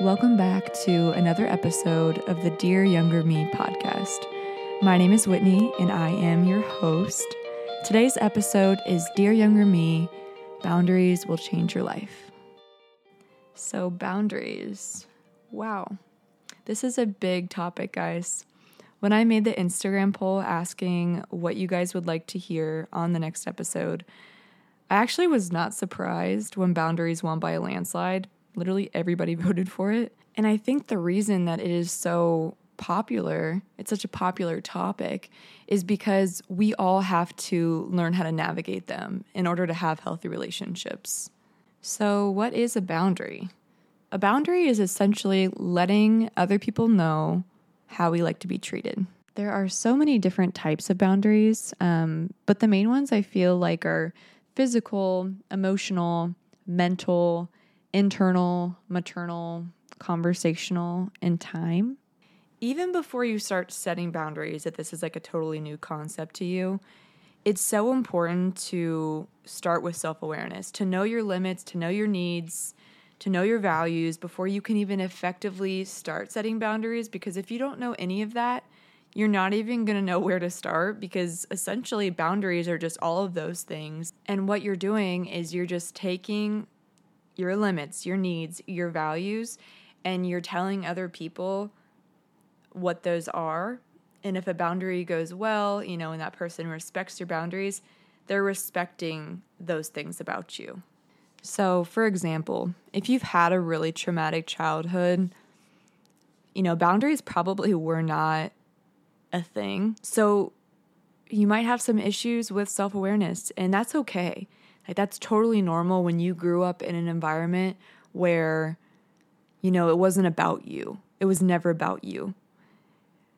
Welcome back to another episode of the Dear Younger Me podcast. My name is Whitney and I am your host. Today's episode is Dear Younger Me Boundaries Will Change Your Life. So, boundaries. Wow. This is a big topic, guys. When I made the Instagram poll asking what you guys would like to hear on the next episode, I actually was not surprised when boundaries won by a landslide literally everybody voted for it. And I think the reason that it is so popular, it's such a popular topic, is because we all have to learn how to navigate them in order to have healthy relationships. So, what is a boundary? A boundary is essentially letting other people know how we like to be treated. There are so many different types of boundaries, um, but the main ones I feel like are physical, emotional, mental, internal, maternal, conversational, and time. Even before you start setting boundaries, if this is like a totally new concept to you, it's so important to start with self awareness, to know your limits, to know your needs, to know your values before you can even effectively start setting boundaries. Because if you don't know any of that, you're not even going to know where to start because essentially boundaries are just all of those things. And what you're doing is you're just taking your limits, your needs, your values, and you're telling other people what those are. And if a boundary goes well, you know, and that person respects your boundaries, they're respecting those things about you. So, for example, if you've had a really traumatic childhood, you know, boundaries probably were not a thing. So, you might have some issues with self awareness, and that's okay. Like that's totally normal when you grew up in an environment where you know, it wasn't about you. It was never about you.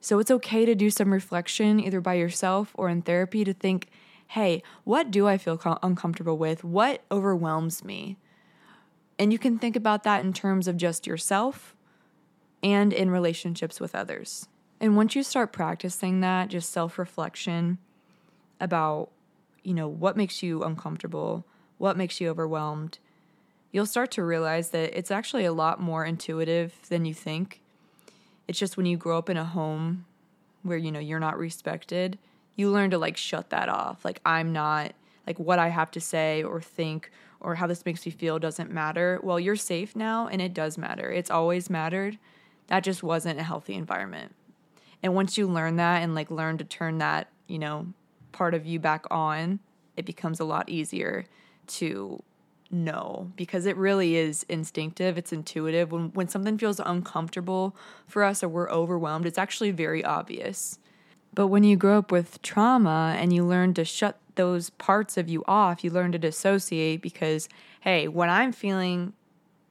So it's okay to do some reflection either by yourself or in therapy to think, "Hey, what do I feel co- uncomfortable with? What overwhelms me?" And you can think about that in terms of just yourself and in relationships with others. And once you start practicing that, just self reflection about you know, what makes you uncomfortable, what makes you overwhelmed, you'll start to realize that it's actually a lot more intuitive than you think. It's just when you grow up in a home where, you know, you're not respected, you learn to like shut that off. Like, I'm not, like, what I have to say or think or how this makes me feel doesn't matter. Well, you're safe now and it does matter. It's always mattered. That just wasn't a healthy environment. And once you learn that and like learn to turn that, you know, part of you back on, it becomes a lot easier to know because it really is instinctive it's intuitive. When when something feels uncomfortable for us or we're overwhelmed it's actually very obvious. But when you grow up with trauma and you learn to shut those parts of you off you learn to dissociate because hey what i'm feeling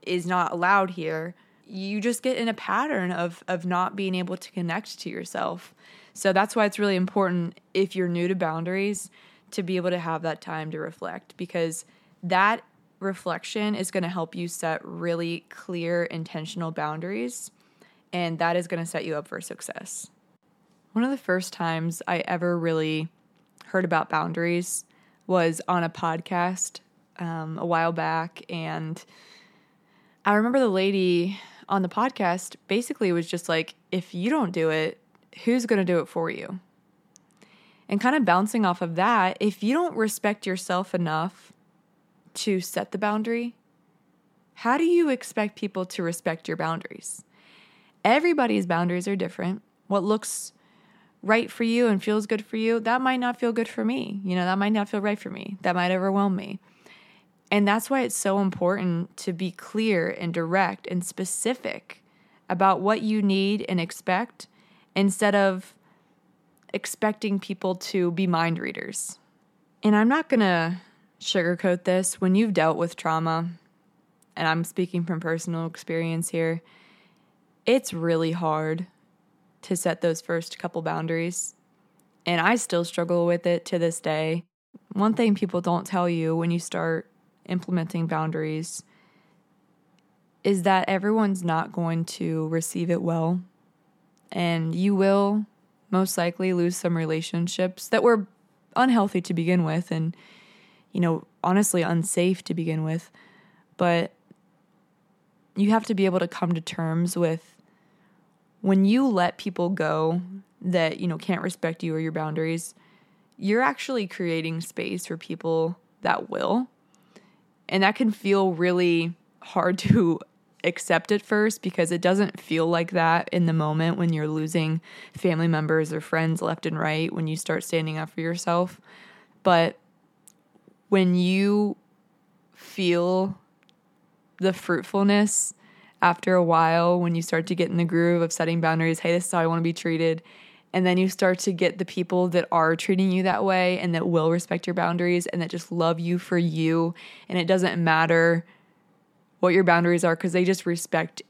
is not allowed here you just get in a pattern of of not being able to connect to yourself so that's why it's really important if you're new to boundaries to be able to have that time to reflect because that reflection is going to help you set really clear, intentional boundaries, and that is going to set you up for success. One of the first times I ever really heard about boundaries was on a podcast um, a while back, and I remember the lady on the podcast basically was just like, if you don't do it, who's going to do it for you? And kind of bouncing off of that, if you don't respect yourself enough to set the boundary, how do you expect people to respect your boundaries? Everybody's boundaries are different. What looks right for you and feels good for you, that might not feel good for me. You know, that might not feel right for me. That might overwhelm me. And that's why it's so important to be clear and direct and specific about what you need and expect instead of expecting people to be mind readers. And I'm not going to sugarcoat this. When you've dealt with trauma, and I'm speaking from personal experience here, it's really hard to set those first couple boundaries. And I still struggle with it to this day. One thing people don't tell you when you start implementing boundaries is that everyone's not going to receive it well and you will most likely lose some relationships that were unhealthy to begin with and you know honestly unsafe to begin with but you have to be able to come to terms with when you let people go that, you know, can't respect you or your boundaries, you're actually creating space for people that will. And that can feel really hard to accept at first because it doesn't feel like that in the moment when you're losing family members or friends left and right when you start standing up for yourself. But when you feel the fruitfulness after a while, when you start to get in the groove of setting boundaries, hey, this is how I want to be treated. And then you start to get the people that are treating you that way and that will respect your boundaries and that just love you for you. And it doesn't matter what your boundaries are because they just respect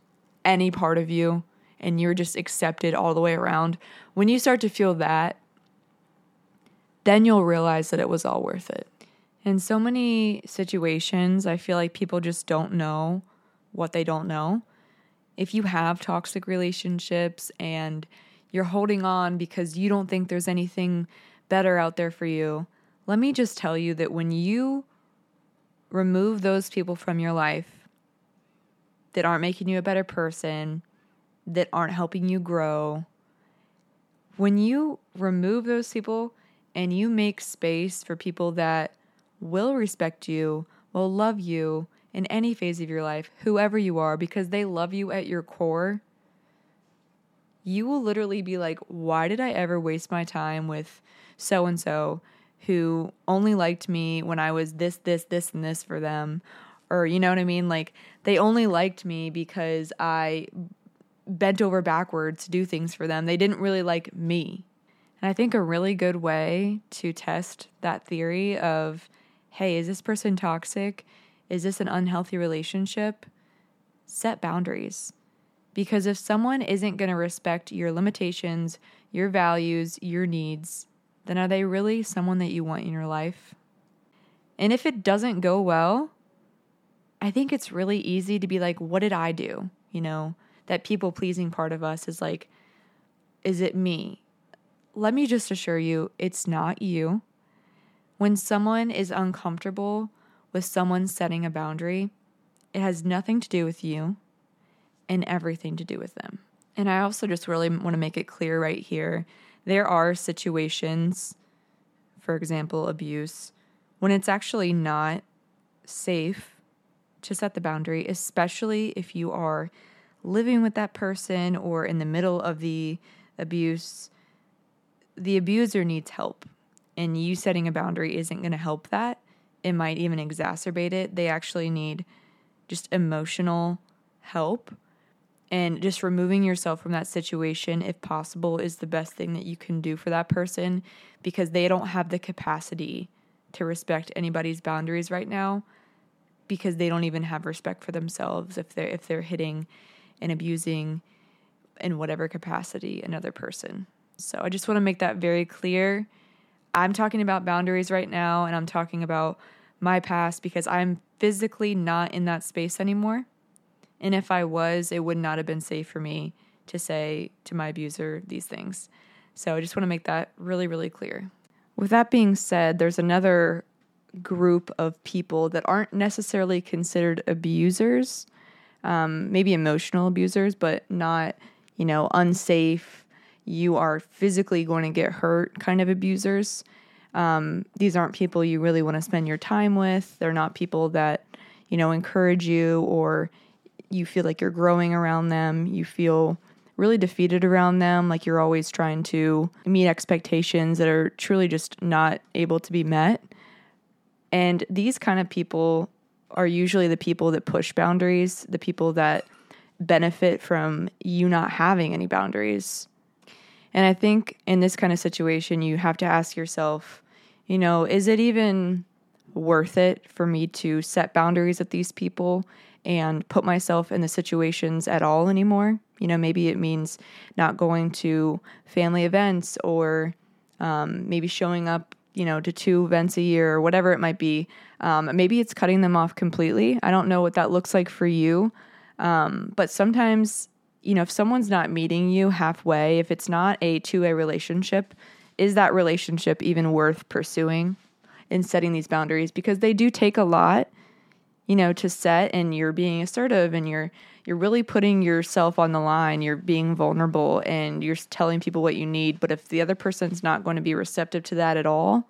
any part of you and you're just accepted all the way around. When you start to feel that, then you'll realize that it was all worth it. In so many situations, I feel like people just don't know what they don't know. If you have toxic relationships and you're holding on because you don't think there's anything better out there for you, let me just tell you that when you remove those people from your life that aren't making you a better person, that aren't helping you grow, when you remove those people and you make space for people that will respect you, will love you in any phase of your life, whoever you are, because they love you at your core, you will literally be like, why did I ever waste my time with so and so who only liked me when I was this, this, this, and this for them? Or, you know what I mean? Like, they only liked me because I bent over backwards to do things for them. They didn't really like me. And I think a really good way to test that theory of, hey, is this person toxic? Is this an unhealthy relationship? Set boundaries. Because if someone isn't going to respect your limitations, your values, your needs, then are they really someone that you want in your life? And if it doesn't go well, I think it's really easy to be like, what did I do? You know, that people pleasing part of us is like, is it me? Let me just assure you, it's not you. When someone is uncomfortable with someone setting a boundary, it has nothing to do with you and everything to do with them. And I also just really want to make it clear right here there are situations, for example, abuse, when it's actually not safe to set the boundary, especially if you are living with that person or in the middle of the abuse. The abuser needs help, and you setting a boundary isn't going to help that. It might even exacerbate it. They actually need just emotional help and just removing yourself from that situation, if possible, is the best thing that you can do for that person because they don't have the capacity to respect anybody's boundaries right now because they don't even have respect for themselves if they're if they're hitting and abusing in whatever capacity another person. So I just want to make that very clear. I'm talking about boundaries right now and I'm talking about my past because I'm physically not in that space anymore. And if I was, it would not have been safe for me to say to my abuser these things. So I just want to make that really, really clear. With that being said, there's another group of people that aren't necessarily considered abusers, um, maybe emotional abusers, but not, you know, unsafe. You are physically going to get hurt kind of abusers. Um, these aren't people you really want to spend your time with. They're not people that, you know, encourage you or you feel like you're growing around them, you feel really defeated around them, like you're always trying to meet expectations that are truly just not able to be met. And these kind of people are usually the people that push boundaries, the people that benefit from you not having any boundaries. And I think in this kind of situation, you have to ask yourself, you know, is it even worth it for me to set boundaries with these people and put myself in the situations at all anymore. You know, maybe it means not going to family events or um, maybe showing up, you know, to two events a year or whatever it might be. Um, maybe it's cutting them off completely. I don't know what that looks like for you. Um, but sometimes, you know, if someone's not meeting you halfway, if it's not a two way relationship, is that relationship even worth pursuing in setting these boundaries? Because they do take a lot you know, to set and you're being assertive and you're you're really putting yourself on the line, you're being vulnerable and you're telling people what you need, but if the other person's not going to be receptive to that at all,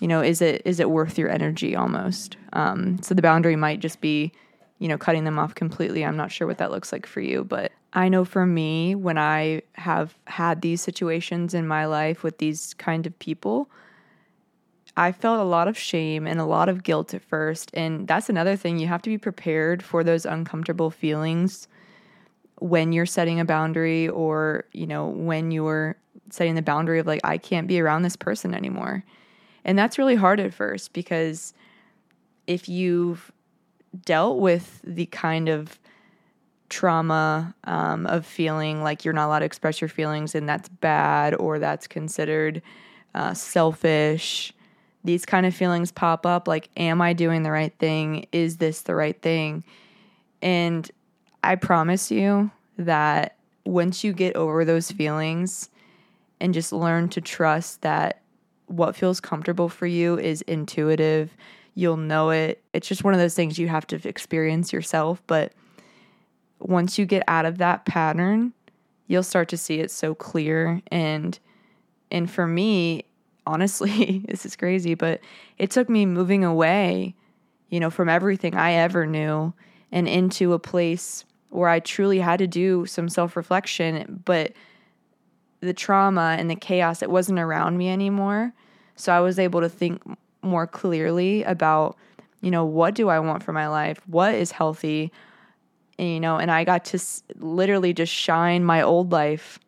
you know, is it is it worth your energy almost? Um, so the boundary might just be, you know, cutting them off completely. I'm not sure what that looks like for you, but I know for me, when I have had these situations in my life with these kind of people, I felt a lot of shame and a lot of guilt at first. And that's another thing. You have to be prepared for those uncomfortable feelings when you're setting a boundary or, you know, when you're setting the boundary of like, I can't be around this person anymore. And that's really hard at first because if you've dealt with the kind of trauma um, of feeling like you're not allowed to express your feelings and that's bad or that's considered uh, selfish, these kind of feelings pop up like, am I doing the right thing? Is this the right thing? And I promise you that once you get over those feelings and just learn to trust that what feels comfortable for you is intuitive. You'll know it. It's just one of those things you have to experience yourself. But once you get out of that pattern, you'll start to see it so clear. And and for me, honestly, this is crazy, but it took me moving away, you know, from everything I ever knew and into a place where I truly had to do some self reflection, but the trauma and the chaos it wasn't around me anymore. So i was able to think more clearly about you know what do i want for my life? What is healthy? And, you know and i got to s- literally just shine my old life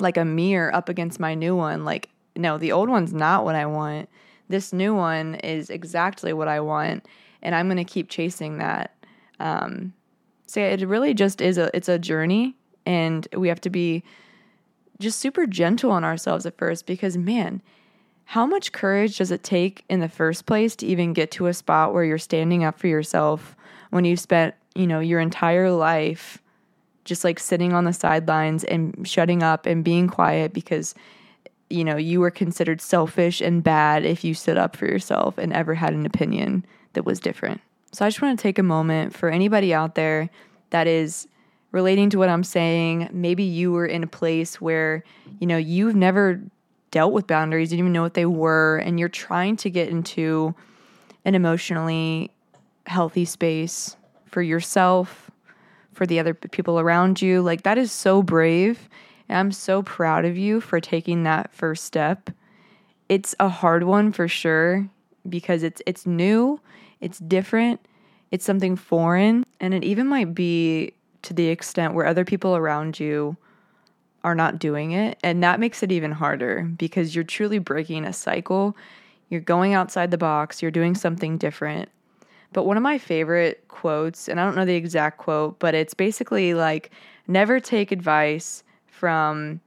like a mirror up against my new one like no the old one's not what i want. This new one is exactly what i want and i'm going to keep chasing that. Um, so it really just is a it's a journey and we have to be just super gentle on ourselves at first because, man, how much courage does it take in the first place to even get to a spot where you're standing up for yourself when you've spent, you know, your entire life just like sitting on the sidelines and shutting up and being quiet because you know, you were considered selfish and bad if you stood up for yourself and ever had an opinion that was different. So I just want to take a moment for anybody out there that is relating to what I'm saying. Maybe you were in a place where, you know, you've never dealt with boundaries, you didn't even know what they were, and you're trying to get into an emotionally healthy space for yourself, for the other people around you. Like, that is so brave. And I'm so proud of you for taking that first step. It's a hard one for sure because it's it's new, it's different, it's something foreign, and it even might be to the extent where other people around you are not doing it. And that makes it even harder because you're truly breaking a cycle. You're going outside the box, you're doing something different. But one of my favorite quotes, and I don't know the exact quote, but it's basically like never take advice from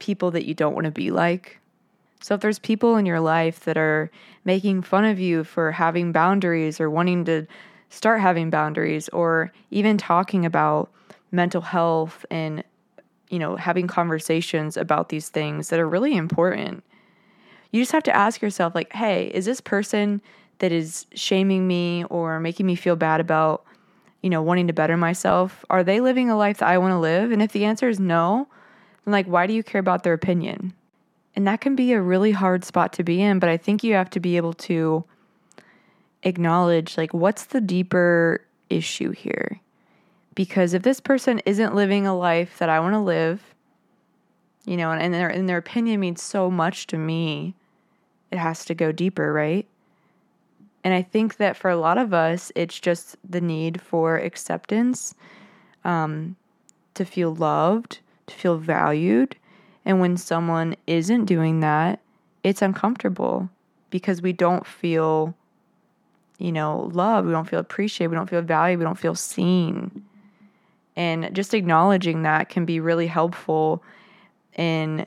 people that you don't want to be like. So if there's people in your life that are making fun of you for having boundaries or wanting to start having boundaries or even talking about mental health and you know having conversations about these things that are really important you just have to ask yourself like hey is this person that is shaming me or making me feel bad about you know wanting to better myself are they living a life that i want to live and if the answer is no then like why do you care about their opinion and that can be a really hard spot to be in but i think you have to be able to acknowledge like what's the deeper issue here? Because if this person isn't living a life that I want to live, you know, and, and their and their opinion means so much to me, it has to go deeper, right? And I think that for a lot of us, it's just the need for acceptance, um, to feel loved, to feel valued. And when someone isn't doing that, it's uncomfortable because we don't feel you know, love. We don't feel appreciated. We don't feel valued. We don't feel seen. And just acknowledging that can be really helpful in,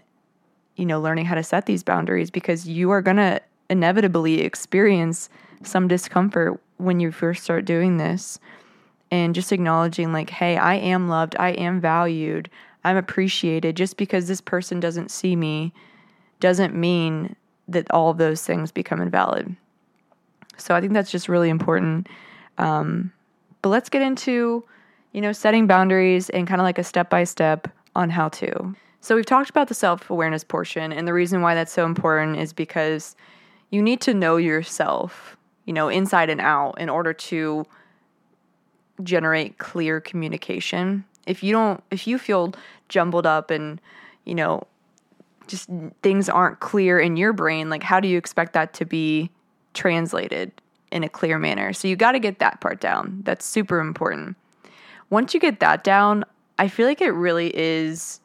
you know, learning how to set these boundaries because you are going to inevitably experience some discomfort when you first start doing this. And just acknowledging, like, hey, I am loved. I am valued. I'm appreciated. Just because this person doesn't see me doesn't mean that all of those things become invalid. So I think that's just really important. Um, but let's get into, you know, setting boundaries and kind of like a step by step on how to. So we've talked about the self awareness portion, and the reason why that's so important is because you need to know yourself, you know, inside and out in order to generate clear communication. If you don't, if you feel jumbled up and, you know, just things aren't clear in your brain, like how do you expect that to be translated in a clear manner? So you got to get that part down. That's super important. Once you get that down, I feel like it really is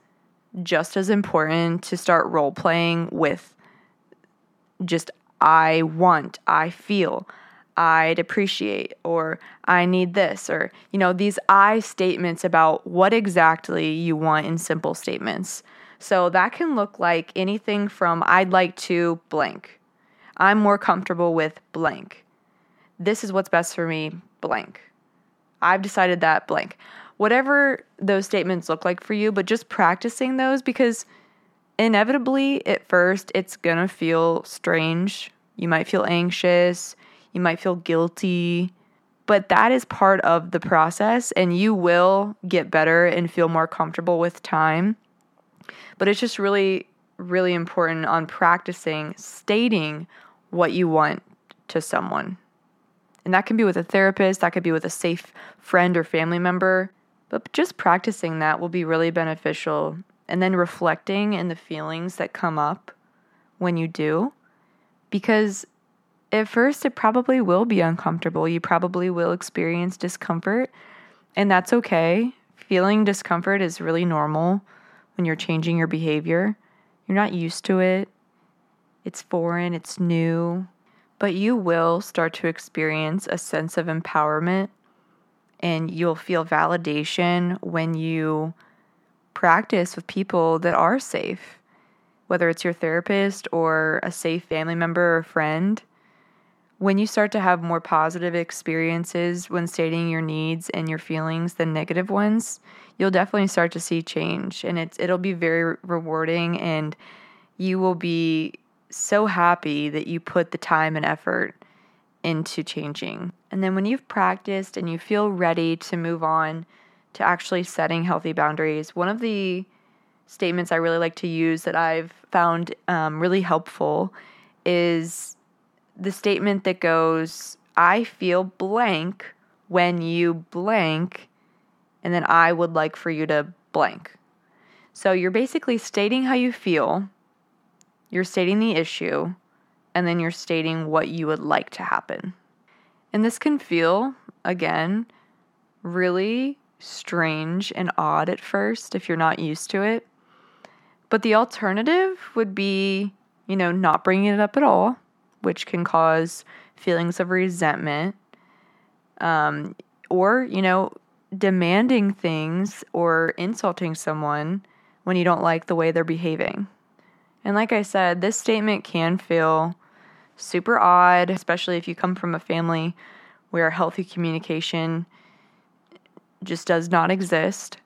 just as important to start role playing with just I want, I feel, I'd appreciate, or I need this, or, you know, these I statements about what exactly you want in simple statements. So that can look like anything from I'd like to blank. I'm more comfortable with blank. This is what's best for me, blank. I've decided that blank. Whatever those statements look like for you, but just practicing those because inevitably at first it's to feel strange. You might feel anxious you might feel guilty, but that is part of the process, and you will get better and feel more comfortable with time. But it's just really, really important on practicing stating what you want to someone. And that can be with a therapist, that could be with a safe friend or family member. But just practicing that will be really beneficial. And then reflecting in the feelings that come up when you do. Because at first, it probably will be uncomfortable. You probably will experience discomfort, and that's okay. Feeling discomfort is really normal when you're changing your behavior. You're not used to it, it's foreign, it's new, but you will start to experience a sense of empowerment and you'll feel validation when you practice with people that are safe, whether it's your therapist or a safe family member or friend when you start to have more positive experiences when stating your needs and your feelings than negative ones, you'll definitely start to see change and it's it'll be very rewarding and you will be so happy that you put the time and effort into changing. And then when you've practiced and you feel ready to move on to actually setting healthy boundaries, one of the statements I really like to use that I've found um, really helpful is the statement that goes, I feel blank when you blank, and then I would like for you to blank. So you're basically stating how you feel, you're stating the issue, and then you're stating what you would like to happen. And this can feel, again, really strange and odd at first if you're not used to it. But the alternative would be, you know, not bringing it up at all which can cause feelings of resentment, um, or, you know, demanding things or insulting someone when you don't like the way they're behaving. And like I said, this statement can feel super odd, especially if you come from a family where healthy communication just does not exist.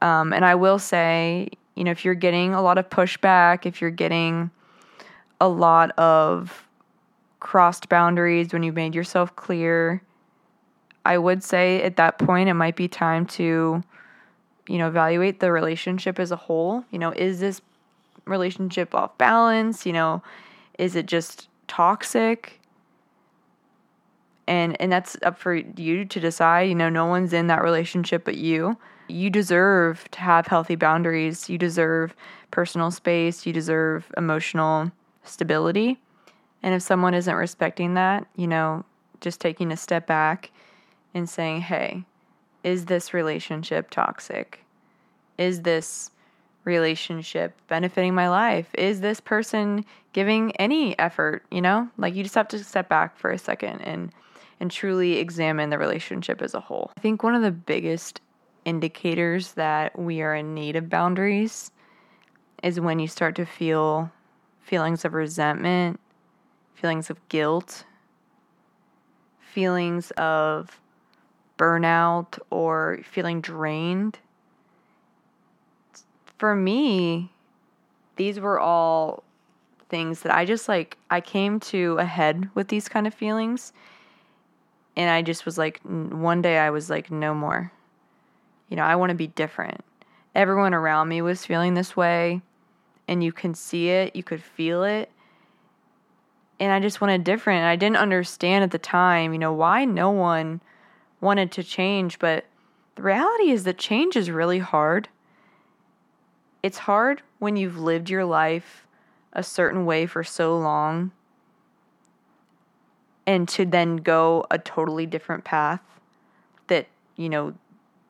Um, and I will say, you know, if you're getting a lot of pushback, if you're getting a lot of crossed boundaries when you've made yourself clear. I would say at that point it might be time to you know evaluate the relationship as a whole. You know, is this relationship off balance? You know, is it just toxic? And and that's up for you to decide. You know, no one's in that relationship but you. You deserve to have healthy boundaries. You deserve personal space. You deserve emotional stability. And if someone isn't respecting that, you know, just taking a step back and saying, hey, is this relationship toxic? Is this relationship benefiting my life? Is this person giving any effort? You know, like you just have to step back for a second and and truly examine the relationship as a whole. I think one of the biggest indicators that we are in need of boundaries is when you start to feel feelings of resentment, feelings of guilt, feelings of burnout or feeling drained. For me, these were all things that I just like, I came to a head with these kind of feelings. And I just was like, one day I was like, no more. You know, I want to be different. Everyone around me was feeling this way, and you can see it, you could feel it. And I just wanted different. I didn't understand at the time, you know, why no one wanted to change. But the reality is that change is really hard. It's hard when you've lived your life a certain way for so long and to then go a totally different path that, you know,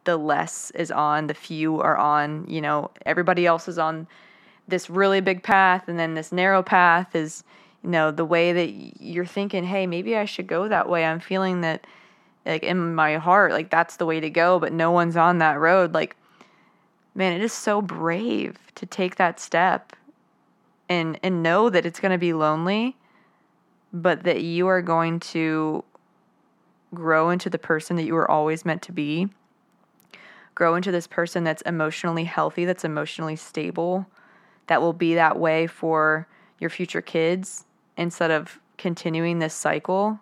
the less is on, the few are on, you know, everybody else is on this really big path and then this narrow path is, you know, the way that you're thinking, hey, maybe I should go that way. I'm feeling that like in my heart, like that's the way to go, but no one's on that road. Like, man, it is so brave to take that step and and know that it's going to be lonely, but that you are going to grow into the person that you were always meant to be. Grow into this person that's emotionally healthy, that's emotionally stable, that will be that way for your future kids instead of continuing this cycle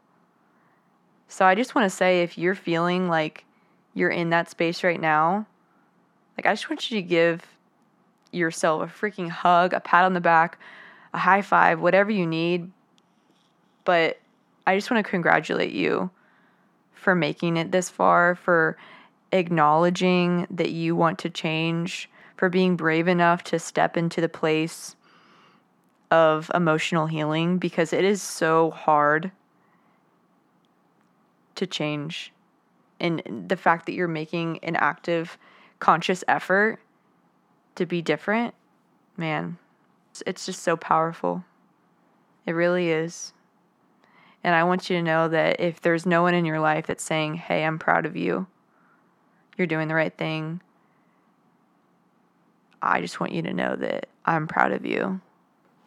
so I just want to say if you're feeling like you're in that space right now, like I just want you to give yourself a freaking hug, a pat on the back, a high five, whatever you need. But I just want to congratulate you for making it this far, for acknowledging that you want to change, for being brave enough to step into the place of emotional healing because it is so hard to change. And the fact that you're making an active conscious effort to be different man it's just so powerful. It really is and i want you to know that if there's no one in your life that's saying hey i'm proud of you you're doing the right thing i just want you to know that i'm proud of you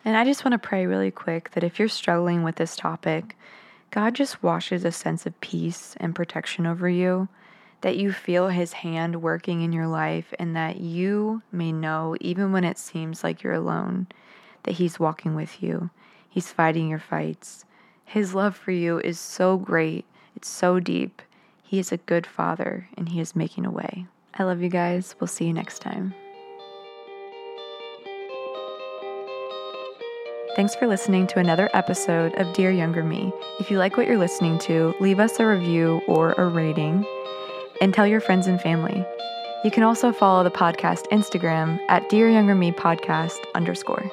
and i just want to pray really quick that if you're struggling with this topic God just washes a sense of peace and protection over you, that you feel His hand working in your life, and that you may know, even when it seems like you're alone, that He's walking with you. He's fighting your fights. His love for you is so great, it's so deep. He is a good Father, and He is making a way. I love you guys. We'll see you next time. Thanks for listening to another episode of Dear Younger Me. If you like what you're listening to, leave us a review or a rating and tell your friends and family. You can also follow the podcast Instagram at Dear Younger Me Podcast underscore.